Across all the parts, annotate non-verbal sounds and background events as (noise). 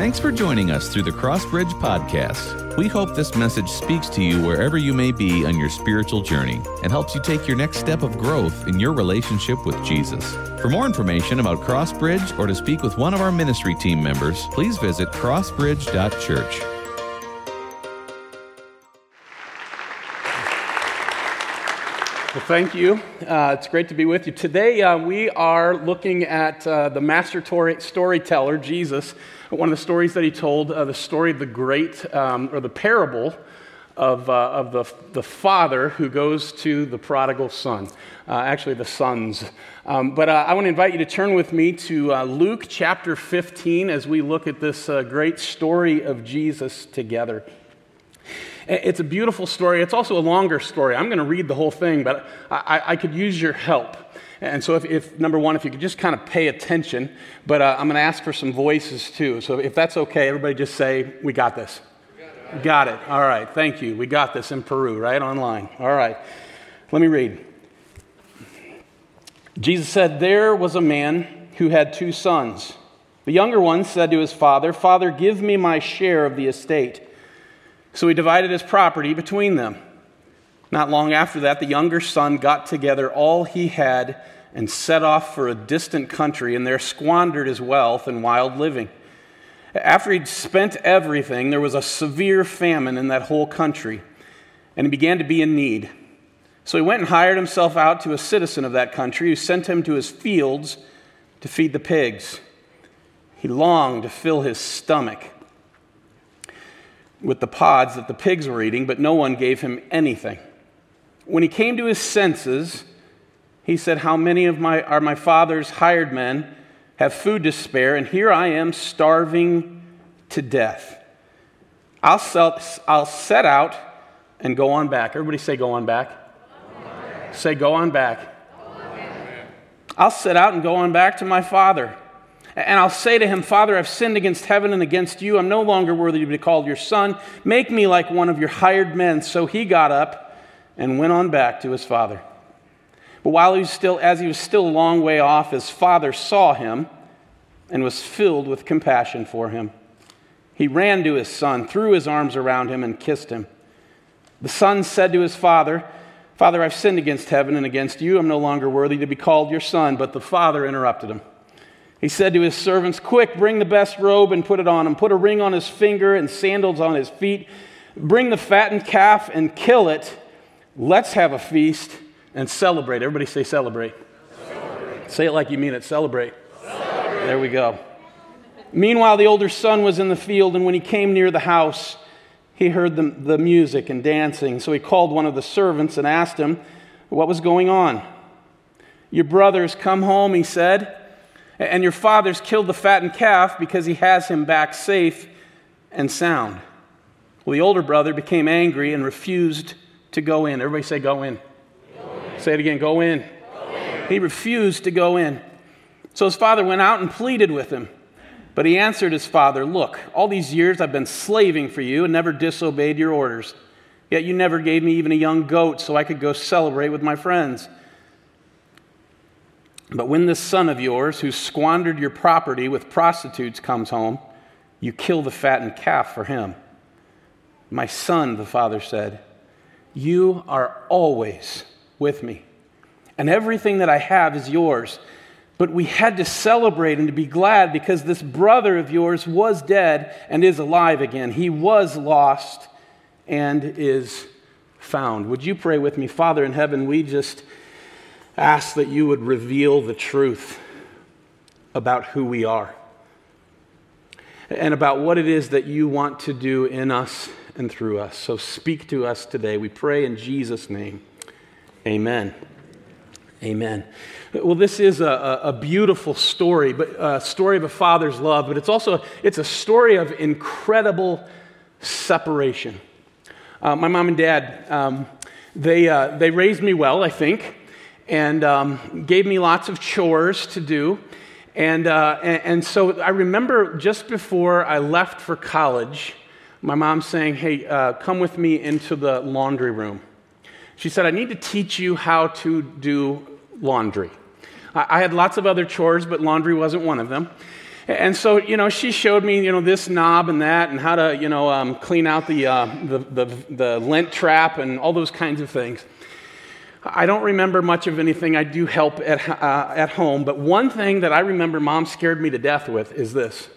Thanks for joining us through the Crossbridge Podcast. We hope this message speaks to you wherever you may be on your spiritual journey and helps you take your next step of growth in your relationship with Jesus. For more information about Crossbridge or to speak with one of our ministry team members, please visit crossbridge.church. Well, thank you. Uh, it's great to be with you. Today, uh, we are looking at uh, the master tor- storyteller, Jesus, one of the stories that he told, uh, the story of the great, um, or the parable of, uh, of the, the father who goes to the prodigal son, uh, actually, the sons. Um, but I want to invite you to turn with me to Luke chapter 15 as we look at this great story of Jesus together. It's a beautiful story. It's also a longer story. I'm going to read the whole thing, but I, I could use your help. And so, if, if, number one, if you could just kind of pay attention, but uh, I'm going to ask for some voices too. So, if that's okay, everybody just say, We got this. Got it. got it. All right. Thank you. We got this in Peru, right? Online. All right. Let me read. Jesus said, There was a man who had two sons. The younger one said to his father, Father, give me my share of the estate. So he divided his property between them. Not long after that, the younger son got together all he had and set off for a distant country, and there squandered his wealth in wild living. After he'd spent everything, there was a severe famine in that whole country, and he began to be in need. So he went and hired himself out to a citizen of that country who sent him to his fields to feed the pigs. He longed to fill his stomach with the pods that the pigs were eating, but no one gave him anything. When he came to his senses, he said, How many of my are my father's hired men have food to spare, and here I am starving to death. I'll, sell, I'll set out and go on back. Everybody say, Go on back. Go on back. Say, Go on back. Go on back. I'll set out and go on back to my father. And I'll say to him, Father, I've sinned against heaven and against you. I'm no longer worthy to be called your son. Make me like one of your hired men. So he got up and went on back to his father. But while he was still, as he was still a long way off, his father saw him and was filled with compassion for him. He ran to his son, threw his arms around him, and kissed him. The son said to his father, Father, I've sinned against heaven and against you. I'm no longer worthy to be called your son. But the father interrupted him. He said to his servants, Quick, bring the best robe and put it on him. Put a ring on his finger and sandals on his feet. Bring the fattened calf and kill it. Let's have a feast and celebrate. Everybody say celebrate. celebrate. Say it like you mean it. Celebrate. celebrate. There we go. Meanwhile, the older son was in the field, and when he came near the house, he heard the, the music and dancing. So he called one of the servants and asked him what was going on. Your brothers come home, he said and your father's killed the fattened calf because he has him back safe and sound. Well, the older brother became angry and refused to go in. Everybody say, Go in. Go in. Say it again, go in. go in. He refused to go in. So his father went out and pleaded with him. But he answered his father, Look, all these years I've been slaving for you and never disobeyed your orders. Yet you never gave me even a young goat so I could go celebrate with my friends. But when this son of yours, who squandered your property with prostitutes, comes home, you kill the fattened calf for him. My son, the father said, You are always with me, and everything that I have is yours. But we had to celebrate and to be glad because this brother of yours was dead and is alive again. He was lost and is found. Would you pray with me? Father in heaven, we just ask that you would reveal the truth about who we are and about what it is that you want to do in us and through us. So speak to us today. We pray in Jesus' name. Amen. Amen. Well, this is a, a beautiful story, but a story of a father's love, but it's also it's a story of incredible separation. Uh, my mom and dad, um, they, uh, they raised me well, I think and um, gave me lots of chores to do. And, uh, and, and, so I remember just before I left for college, my mom saying, Hey, uh, come with me into the laundry room. She said, I need to teach you how to do laundry. I, I had lots of other chores, but laundry wasn't one of them. And so, you know, she showed me, you know, this knob and that and how to, you know, um, clean out the, uh, the, the, the lint trap and all those kinds of things. I don't remember much of anything. I do help at, uh, at home. But one thing that I remember mom scared me to death with is this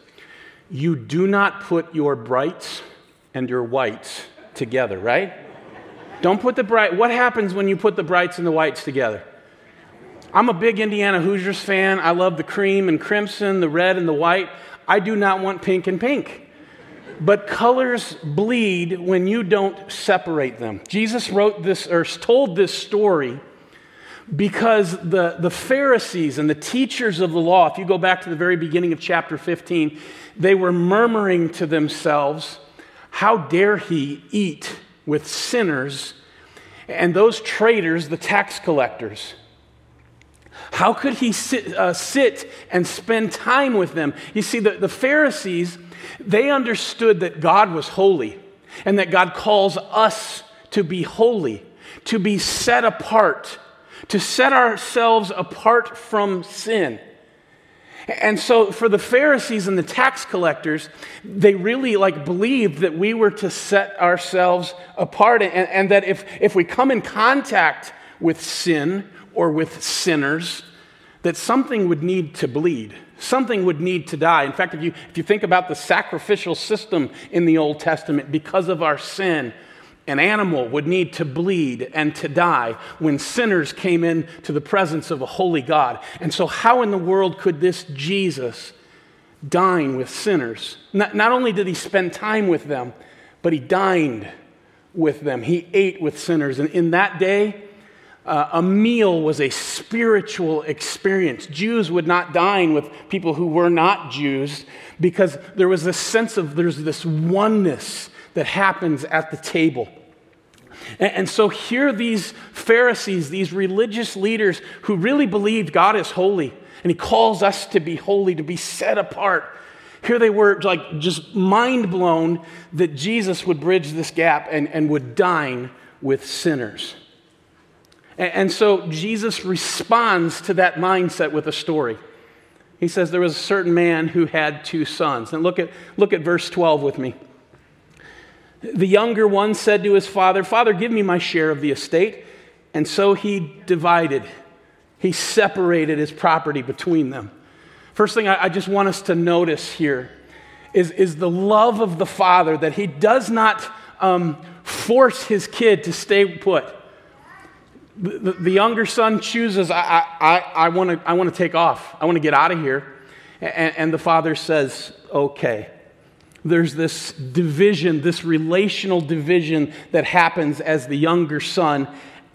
you do not put your brights and your whites together, right? Don't put the bright. What happens when you put the brights and the whites together? I'm a big Indiana Hoosiers fan. I love the cream and crimson, the red and the white. I do not want pink and pink. But colors bleed when you don't separate them. Jesus wrote this or told this story because the, the Pharisees and the teachers of the law, if you go back to the very beginning of chapter 15, they were murmuring to themselves, How dare he eat with sinners and those traitors, the tax collectors? How could he sit, uh, sit and spend time with them? You see, the, the Pharisees, they understood that God was holy and that God calls us to be holy, to be set apart, to set ourselves apart from sin. And so for the Pharisees and the tax collectors, they really like believed that we were to set ourselves apart and, and that if, if we come in contact with sin or with sinners, that something would need to bleed. Something would need to die. In fact, if you, if you think about the sacrificial system in the Old Testament, because of our sin, an animal would need to bleed and to die when sinners came in to the presence of a holy God. And so, how in the world could this Jesus dine with sinners? Not, not only did he spend time with them, but he dined with them. He ate with sinners. And in that day, uh, a meal was a spiritual experience. Jews would not dine with people who were not Jews because there was this sense of there's this oneness that happens at the table. And, and so here, these Pharisees, these religious leaders who really believed God is holy and He calls us to be holy, to be set apart. Here they were, like, just mind blown that Jesus would bridge this gap and, and would dine with sinners. And so Jesus responds to that mindset with a story. He says there was a certain man who had two sons. And look at, look at verse 12 with me. The younger one said to his father, Father, give me my share of the estate. And so he divided, he separated his property between them. First thing I, I just want us to notice here is, is the love of the father that he does not um, force his kid to stay put the, the younger son chooses, I, I, I want to I take off. I want to get out of here. And, and the father says, okay. There's this division, this relational division that happens as the younger son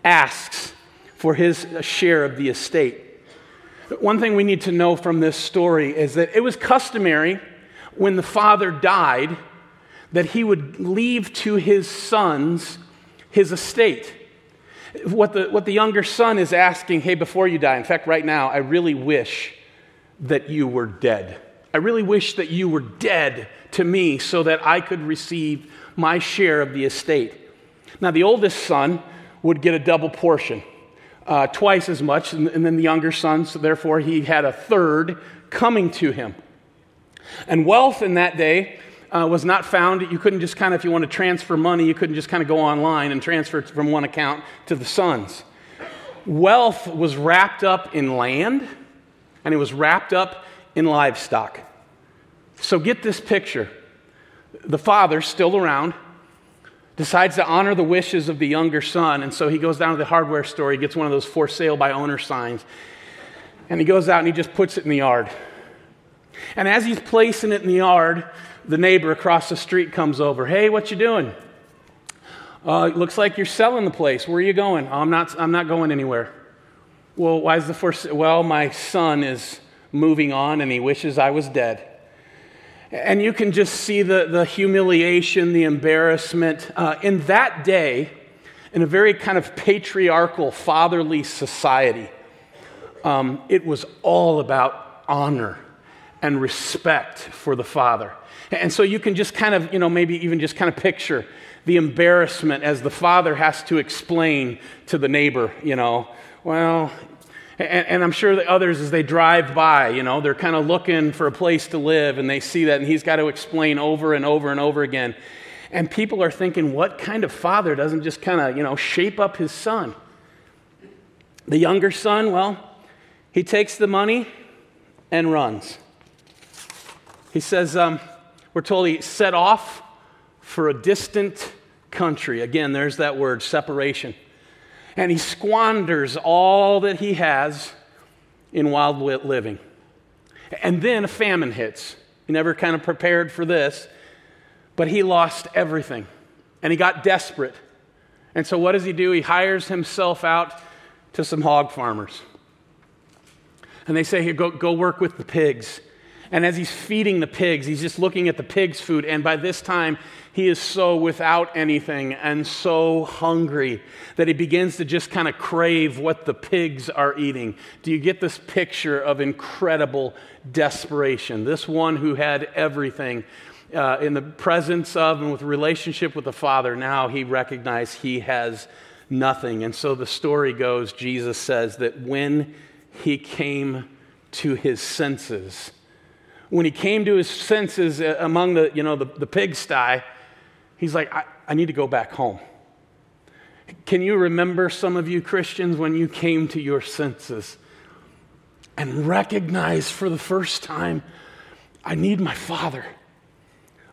asks for his share of the estate. One thing we need to know from this story is that it was customary when the father died that he would leave to his sons his estate what the, what the younger son is asking hey, before you die, in fact, right now, I really wish that you were dead. I really wish that you were dead to me so that I could receive my share of the estate. Now, the oldest son would get a double portion, uh, twice as much, and, and then the younger son, so therefore he had a third coming to him. And wealth in that day uh, was not found. You couldn't just kind of, if you want to transfer money, you couldn't just kind of go online and transfer it from one account to the sons. Wealth was wrapped up in land and it was wrapped up in livestock. So get this picture. The father, still around, decides to honor the wishes of the younger son, and so he goes down to the hardware store. He gets one of those for sale by owner signs, and he goes out and he just puts it in the yard. And as he's placing it in the yard, the neighbor across the street comes over. Hey, what you doing? Uh, looks like you're selling the place. Where are you going? Oh, I'm not. I'm not going anywhere. Well, why is the first? Well, my son is moving on, and he wishes I was dead. And you can just see the, the humiliation, the embarrassment. Uh, in that day, in a very kind of patriarchal, fatherly society, um, it was all about honor and respect for the father. And so you can just kind of, you know, maybe even just kind of picture the embarrassment as the father has to explain to the neighbor, you know, well, And, and, I'm sure the others, as they drive by, you know, they're kind of looking for a place to live and they see that, and he's got to explain over and over and over again. And people are thinking, what kind of father doesn't just kind of, you know, shape up his son? The younger son, well, he takes the money and runs. He says, um, we're told he set off for a distant country. Again, there's that word, separation and he squanders all that he has in wild living. And then a famine hits. He never kind of prepared for this, but he lost everything and he got desperate. And so, what does he do? He hires himself out to some hog farmers. And they say, Here, go, go work with the pigs. And as he's feeding the pigs, he's just looking at the pigs' food. And by this time, he is so without anything and so hungry that he begins to just kind of crave what the pigs are eating. Do you get this picture of incredible desperation? This one who had everything uh, in the presence of and with relationship with the Father, now he recognized he has nothing. And so the story goes Jesus says that when he came to his senses, when he came to his senses uh, among the, you know, the, the pigsty, He's like, I, I need to go back home. Can you remember, some of you Christians, when you came to your senses and recognized for the first time, I need my Father?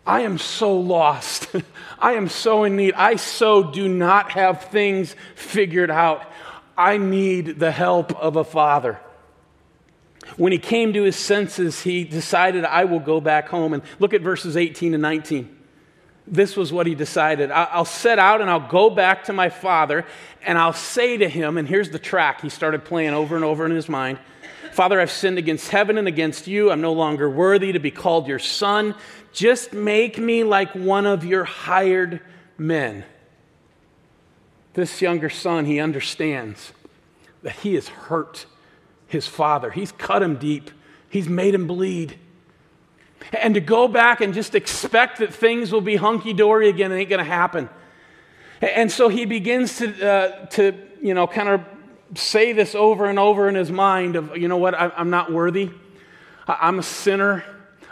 I am so lost. (laughs) I am so in need. I so do not have things figured out. I need the help of a Father. When he came to his senses, he decided, I will go back home. And look at verses 18 and 19 this was what he decided. I'll set out and I'll go back to my father and I'll say to him, and here's the track he started playing over and over in his mind Father, I've sinned against heaven and against you. I'm no longer worthy to be called your son. Just make me like one of your hired men. This younger son, he understands that he is hurt his father, he's cut him deep, he's made him bleed. And to go back and just expect that things will be hunky dory again ain't going to happen. And so he begins to, uh, to you know, kind of say this over and over in his mind of, you know what, I, am not worthy. I'm a sinner.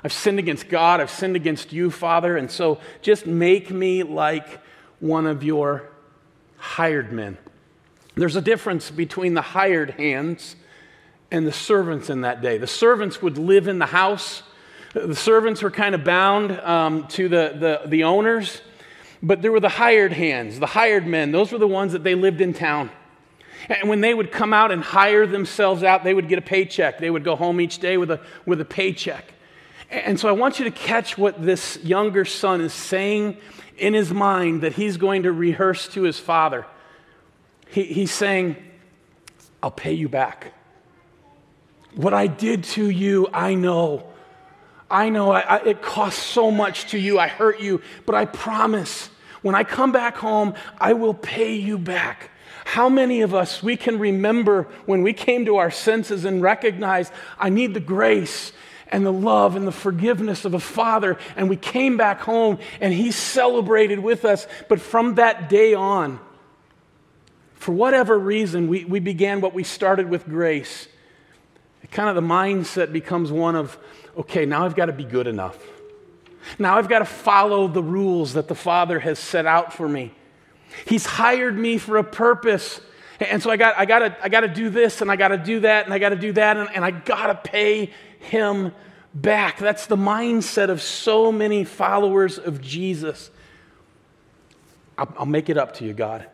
I've sinned against God. I've sinned against you, Father. And so just make me like one of your hired men. There's a difference between the hired hands and the servants in that day. The servants would live in the house the servants were kind of bound um, to the, the, the owners, but there were the hired hands, the hired men. Those were the ones that they lived in town. And when they would come out and hire themselves out, they would get a paycheck. They would go home each day with a, with a paycheck. And so I want you to catch what this younger son is saying in his mind that he's going to rehearse to his father. He, he's saying, I'll pay you back. What I did to you, I know. I know I, I, it costs so much to you, I hurt you, but I promise when I come back home, I will pay you back. How many of us we can remember when we came to our senses and recognized I need the grace and the love and the forgiveness of a father, and we came back home and he celebrated with us. But from that day on, for whatever reason, we, we began what we started with grace. Kind of the mindset becomes one of, okay, now I've got to be good enough. Now I've got to follow the rules that the Father has set out for me. He's hired me for a purpose. And so I got, I got, to, I got to do this and I got to do that and I got to do that and, and I got to pay him back. That's the mindset of so many followers of Jesus. I'll, I'll make it up to you, God.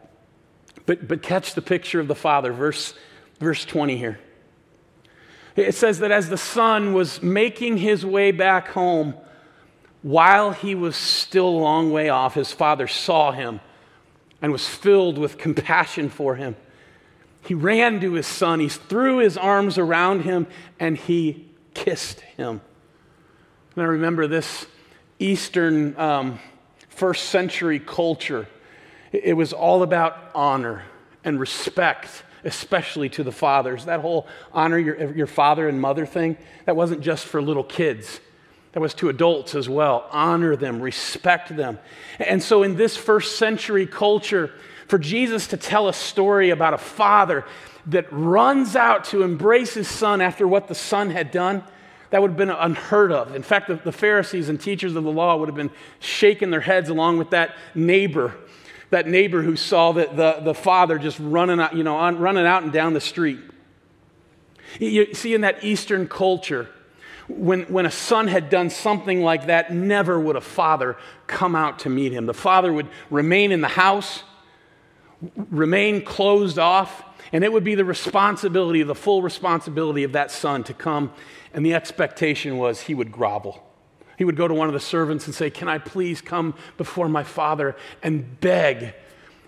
But, but catch the picture of the Father, verse, verse 20 here. It says that as the son was making his way back home, while he was still a long way off, his father saw him and was filled with compassion for him. He ran to his son, he threw his arms around him, and he kissed him. And I remember this Eastern um, first century culture. It was all about honor and respect especially to the fathers. That whole honor your, your father and mother thing, that wasn't just for little kids. That was to adults as well. Honor them, respect them. And so, in this first century culture, For Jesus to tell a story about a father that runs out to embrace his son after what the son had done, that would have been unheard of. In fact, the, the Pharisees and teachers of the law would have been shaking their heads along with that neighbor, that neighbor who saw the, the, the father just running out, you know, on, running out and down the street. You see, in that Eastern culture, when, when a son had done something like that, never would a father come out to meet him. The father would remain in the house, remain closed off, and it would be the responsibility, the full responsibility of that son to come. And the expectation was he would grovel. He would go to one of the servants and say, Can I please come before my father and beg?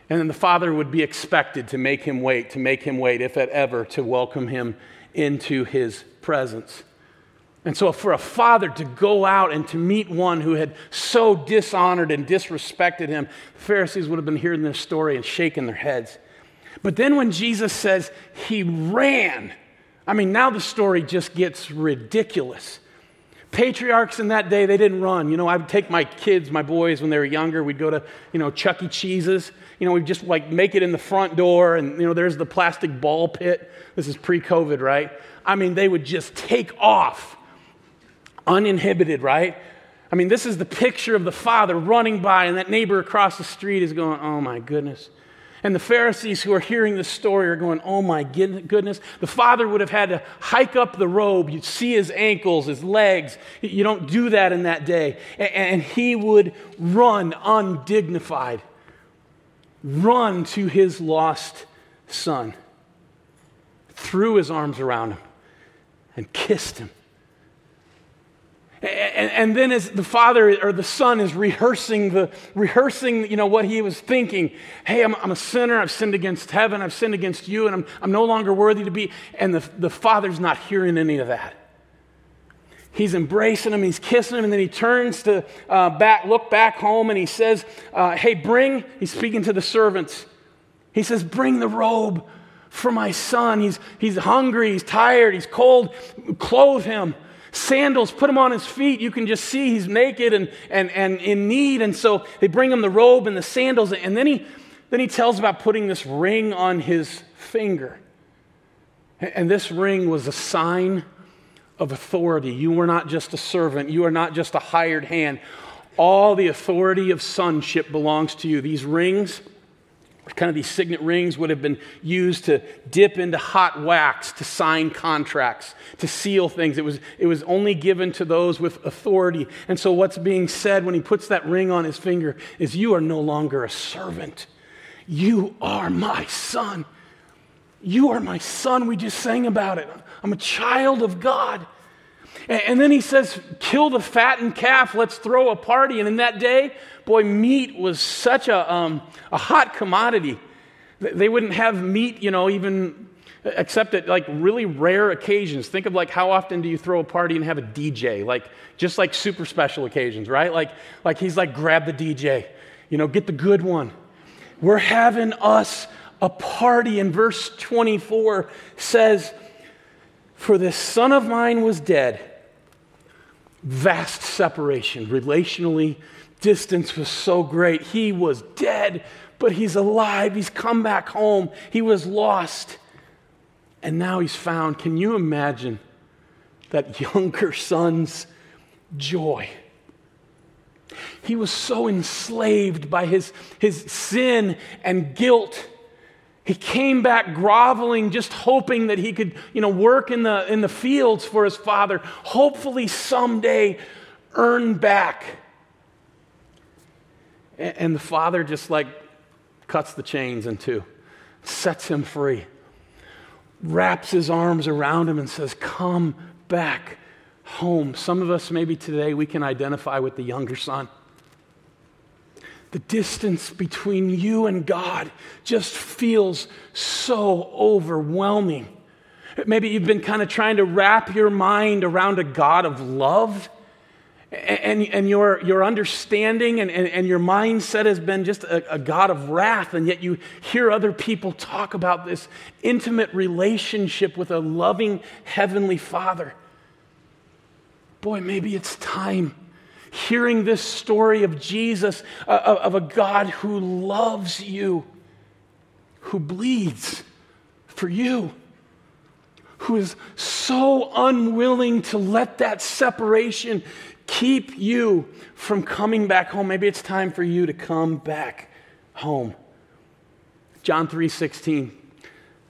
And then the father would be expected to make him wait, to make him wait, if at ever, to welcome him into his presence. And so, for a father to go out and to meet one who had so dishonored and disrespected him, the Pharisees would have been hearing this story and shaking their heads. But then, when Jesus says he ran, I mean, now the story just gets ridiculous. Patriarchs in that day, they didn't run. You know, I would take my kids, my boys, when they were younger, we'd go to, you know, Chuck E. Cheese's. You know, we'd just like make it in the front door, and, you know, there's the plastic ball pit. This is pre COVID, right? I mean, they would just take off uninhibited, right? I mean, this is the picture of the father running by, and that neighbor across the street is going, Oh my goodness. And the Pharisees who are hearing this story are going, Oh my goodness. The father would have had to hike up the robe. You'd see his ankles, his legs. You don't do that in that day. And he would run undignified, run to his lost son, threw his arms around him, and kissed him and, then as the father or the son is rehearsing the rehearsing you know what he was thinking. Hey i'm, I'm a sinner. I've sinned against heaven. I've sinned against you and i'm, I'm no longer worthy to be. And the, the father's not hearing any of that. He's embracing him. He's kissing him. And then he turns to uh, back look back home and he says uh, hey bring he's speaking to the servants. He says bring the robe for my son. He's, he's hungry. He's tired. He's cold. Clothe him sandals, put him on his feet. You can just see he's naked and, and, and in need. And so they bring him the robe and the sandals. And then he, then he tells about putting this ring on his finger. And this ring was a sign of authority. You were not just a servant, you are not just a hired hand. All the authority of sonship belongs to you. These rings, kind of these signet rings would have been used to dip into hot wax to sign contracts to seal things. It was, it was only given to those with authority. And so what's being said when he puts that ring on his finger is you are no longer a servant. You are my son. You are my son. We just sang about it. I'm a child of god and then he says, Kill the fattened calf, let's throw a party. And in that day, boy, meat was such a, um, a hot commodity. They wouldn't have meat, you know, even except at like really rare occasions. Think of like how often do you throw a party and have a DJ? Like just like super special occasions, right? Like, like he's like, grab the DJ, you know, get the good one. We're having us a party. And verse 24 says, For this son of mine was dead vast separation. Relationally, distance was so great. He was dead, but he's alive. He's come back home. He was lost, and now he's found. Can you imagine that younger (laughs) son's joy? He was so enslaved by his, his sin and guilt he came back groveling, just hoping that he could, you know, work in the, in the fields for his father, hopefully someday earn back. And, the father just like cuts the chains in two, sets him free, wraps his arms around him, and says, Come back home. Some of us, maybe today, we can identify with the younger son. The distance between you and God just feels so overwhelming. Maybe you've been kind of trying to wrap your mind around a God of love, and, and your, your understanding and, and, and your mindset has been just a, a God of wrath, and yet you hear other people talk about this intimate relationship with a loving Heavenly Father. Boy, maybe it's time hearing this story of Jesus, uh, of a God who loves you, who bleeds for you, who is so unwilling to let that separation keep you from coming back home. Maybe it's time for you to come back home. John 3 16.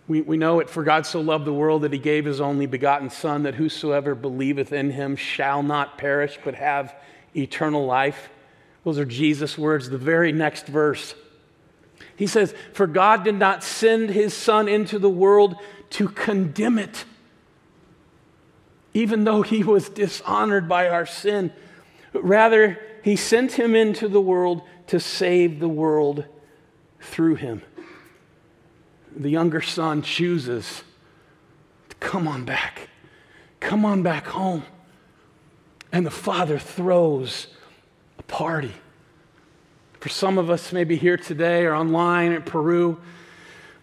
We, we know it, for God so loved the world that he gave his only begotten Son, that whosoever believeth in him shall not perish, but have eternal life. Those are Jesus' words. The very next verse. He says, For God did not send his Son into the world to condemn it, even though he was dishonored by our sin. Rather, he sent him into the world to save the world through him. The younger son chooses to come on back, come on back home. And the father throws a party. For some of us, maybe here today or online in Peru,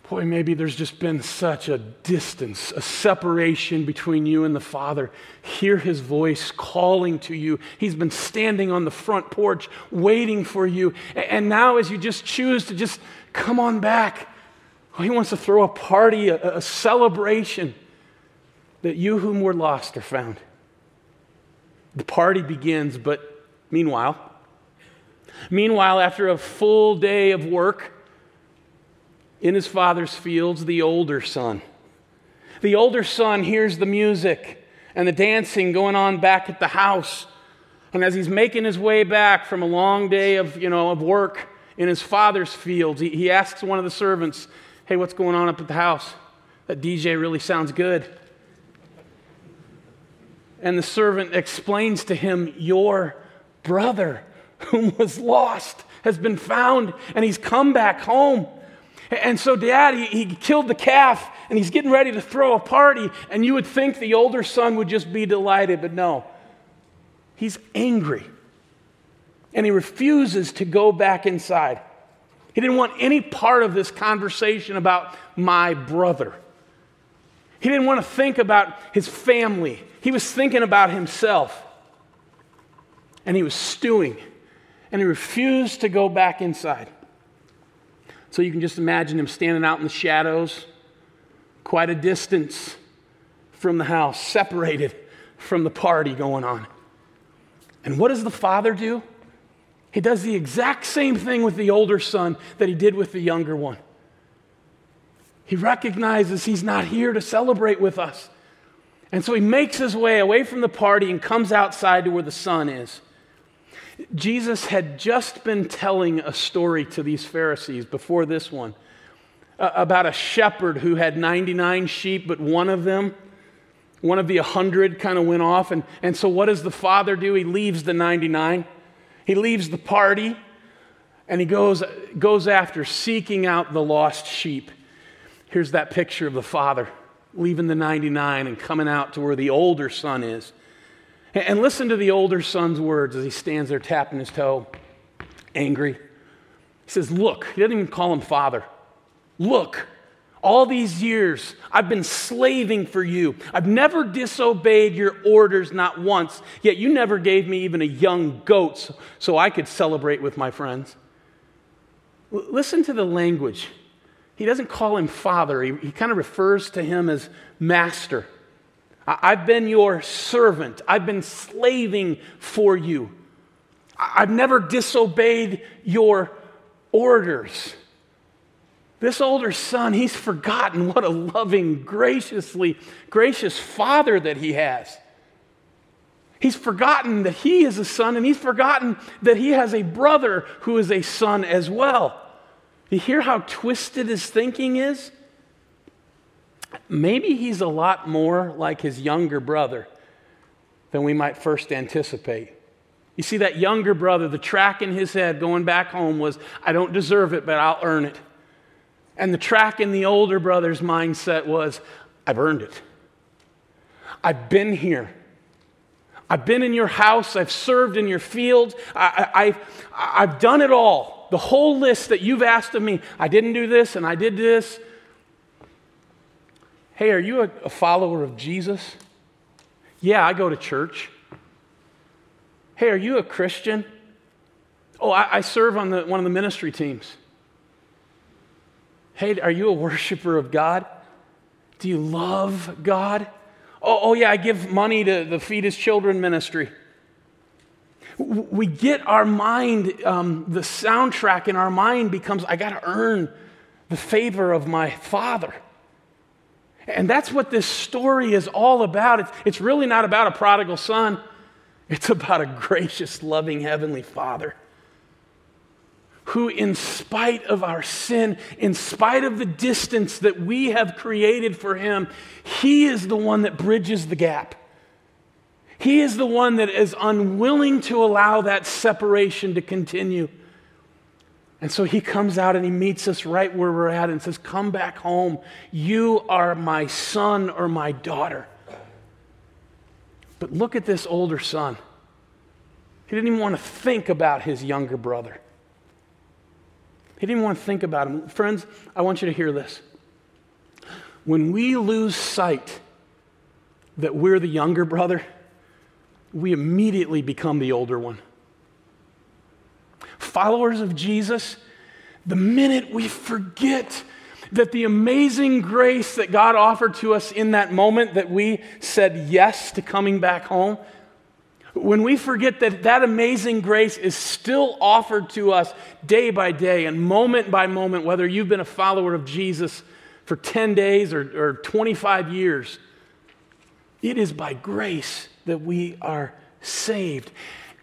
boy, maybe there's just been such a distance, a separation between you and the Father. Hear his voice calling to you. He's been standing on the front porch waiting for you. And now, as you just choose to just come on back, he wants to throw a party, a, a celebration that you whom were lost are found. The party begins, but meanwhile, meanwhile, after a full day of work in his father's fields, the older son, the older son hears the music and the dancing going on back at the house. And as he's making his way back from a long day of, you know, of work in his father's fields, he, he asks one of the servants, Hey, what's going on up at the house? That DJ really sounds good. And the servant explains to him, Your brother, whom was lost, has been found, and he's come back home. And so, dad, he, he, killed the calf, and he's getting ready to throw a party, and you would think the older son would just be delighted, but no. He's angry, and he refuses to go back inside. He didn't want any part of this conversation about my brother. He didn't want to think about his family he was thinking about himself. And he was stewing. And he refused to go back inside. So you can just imagine him standing out in the shadows, quite a distance from the house, separated from the party going on. And what does the father do? He does the exact same thing with the older son that he did with the younger one. He recognizes he's not here to celebrate with us. And so he makes his way away from the party and comes outside to where the son is. Jesus had just been telling a story to these Pharisees before this one about a shepherd who had 99 sheep, but one of them, one of the 100, kind of went off. And, and so, what does the father do? He leaves the 99, he leaves the party, and he goes, goes after seeking out the lost sheep. Here's that picture of the father leaving the 99 and coming out to where the older son is. And listen to the older son's words as he stands there tapping his toe, angry. He says, Look, he doesn't even call him father. Look, all these years I've been slaving for you. I've never disobeyed your orders, not once, yet you never gave me even a young goat so I could celebrate with my friends. L- listen to the language he doesn't call him father, he, he kind of refers to him as master. I've been your servant, I've been slaving for you. I've never disobeyed your orders. This older son, he's forgotten what a loving, graciously gracious father that he has. He's forgotten that he is a son, and he's forgotten that he has a brother who is a son as well. You hear how twisted his thinking is? Maybe he's a lot more like his younger brother than we might first anticipate. You see, that younger brother, the track in his head going back home was, I don't deserve it, but I'll earn it. And the track in the older brother's mindset was, I've earned it. I've been here. I've been in your house. I've served in your fields. I, have done it all the whole list that you've asked of me. I didn't do this and I did this. Hey, are you a, a follower of Jesus? Yeah, I go to church. Hey, are you a Christian? Oh, I, I serve on the, one of the ministry teams. Hey, are you a worshiper of God? Do you love God? Oh, oh yeah, I give money to the Feed His Children ministry. We get our mind, um, the soundtrack in our mind becomes I got to earn the favor of my Father. And that's what this story is all about. It's, it's really not about a prodigal son, it's about a gracious, loving Heavenly Father who, in spite of our sin, in spite of the distance that we have created for him, he is the one that bridges the gap. He is the one that is unwilling to allow that separation to continue. And so he comes out and he meets us right where we're at and says, Come back home. You are my son or my daughter. But look at this older son. He didn't even want to think about his younger brother. He didn't want to think about him. Friends, I want you to hear this. When we lose sight that we're the younger brother, we immediately become the older one. Followers of Jesus, the minute we forget that the amazing grace that God offered to us in that moment that we said yes to coming back home, when we forget that that amazing grace is still offered to us day by day and moment by moment, whether you've been a follower of Jesus for 10 days or, or 25 years, it is by grace that we are saved.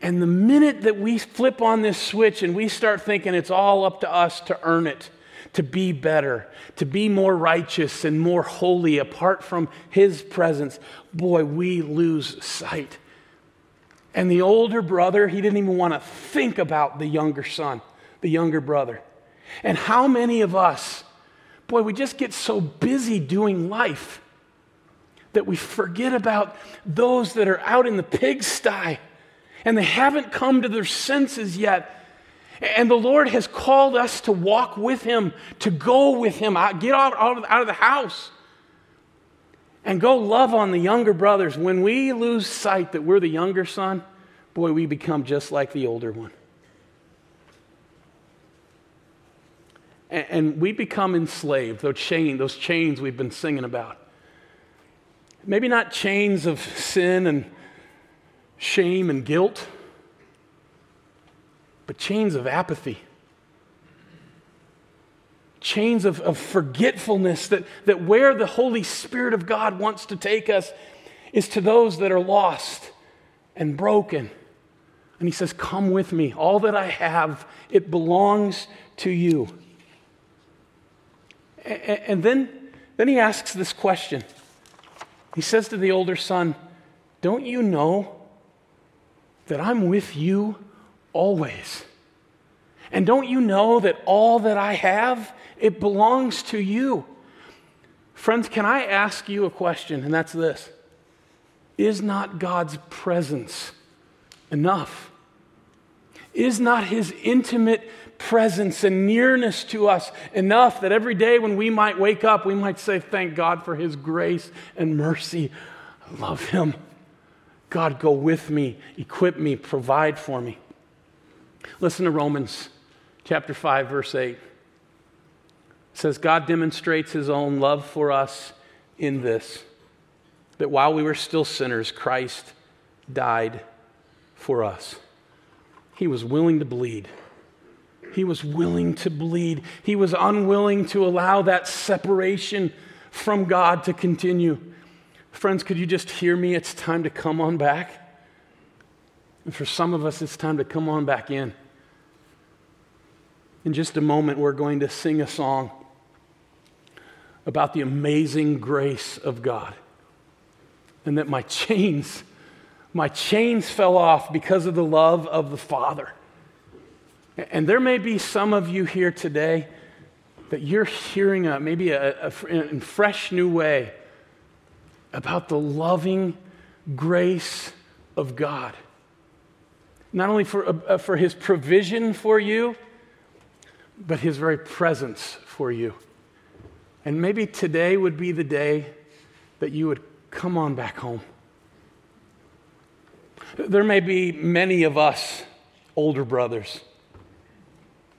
And the minute that we flip on this switch and we start thinking it's all up to us to earn it, to be better, to be more righteous and more holy apart from His presence, boy, we lose sight and the older brother, he didn't even want to think about the younger son, the younger brother. And how many of us, boy, we just get so busy doing life that we forget about those that are out in the pigsty and they haven't come to their senses yet. And the Lord has called us to walk with Him, to go with Him, get out, out, of, the house and go love on the younger brothers. When we lose sight that we're the younger son, boy, we become just like the older one. And, and we become enslaved, those, those chains we've been singing about. Maybe not chains of sin and shame and guilt, but chains of apathy chains of, of forgetfulness that, that where the Holy Spirit of God wants to take us is to those that are lost and broken. And he says, Come with me. All that I have, it belongs to you. And then, then he asks this question. He says to the older son, Don't you know that I'm with you always? And don't you know that all that I have it belongs to you. Friends, can I ask you a question? And that's this Is not God's presence enough? Is not his intimate presence and nearness to us enough that every day when we might wake up, we might say, Thank God for his grace and mercy. I love him. God, go with me, equip me, provide for me. Listen to Romans chapter 5, verse 8 says God demonstrates his own love for us in this that while we were still sinners, Christ died for us. He was willing to bleed. He was willing to bleed. He was unwilling to allow that separation from God to continue. Friends, could you just hear me? It's time to come on back. And for some of us, it's time to come on back in. In just a moment, we're going to sing a song about the amazing grace of God. And that my (laughs) chains, my chains fell off because of the love of the Father. And there may be some of you here today that you're hearing a, maybe a, a, fresh new way about the loving grace of God. Not only for, uh, for his provision for you, but his very presence for you. And maybe today would be the day that you would come on back home. There may be many of us older brothers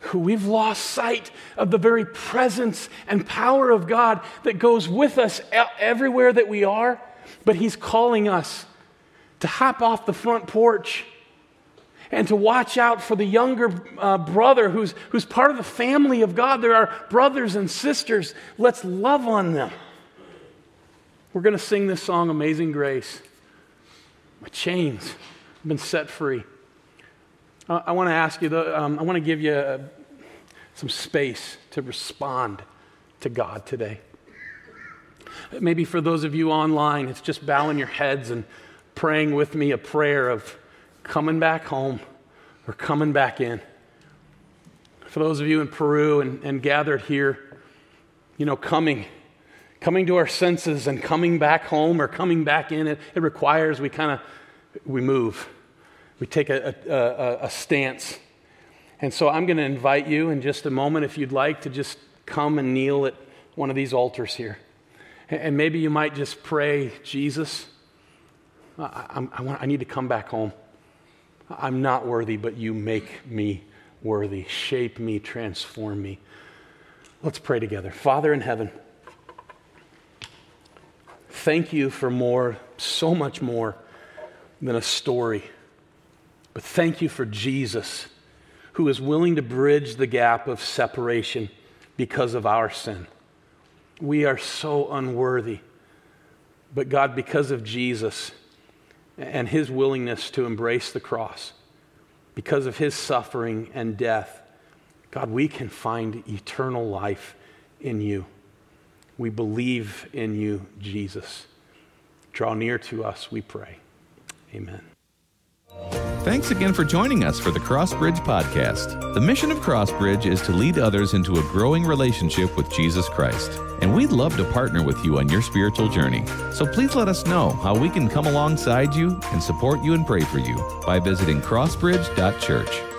who We've lost sight of the very presence and power of God that goes with us everywhere that we are, but He's calling us to hop off the front porch and to watch out for the younger uh, brother who's, who's part of the family of God. There are brothers and sisters. Let's love on them. We're going to sing this song, Amazing Grace. My chains have been set free. Uh, I want to ask you, the, um, I want to give you uh, some space to respond to God today. Maybe for those of you online, it's just bowing your heads and praying with me a prayer of coming back home or coming back in. For those of you in Peru and, and gathered here, you know, coming, coming to our senses and coming back home or coming back in, it, it requires we kind of, we move. We take a, a, a stance. And so I'm going to invite you in just a moment, if you'd like, to just come and kneel at one of these altars here. And maybe you might just pray, Jesus, I, I, want, I need to come back home. I'm not worthy, but you make me worthy. Shape me, transform me. Let's pray together. Father in heaven, thank you for more, so much more than a story. But thank you for Jesus, who is willing to bridge the gap of separation because of our sin. We are so unworthy. But God, because of Jesus, and his willingness to embrace the cross, because of his suffering and death, God, we can find eternal life in you. We believe in you, Jesus. Draw near to us, we pray. Amen. Thanks again for joining us for the Crossbridge Podcast. The mission of Crossbridge is to lead others into a growing relationship with Jesus Christ, and we'd love to partner with you on your spiritual journey. So please let us know how we can come alongside you and support you and pray for you by visiting crossbridge.church.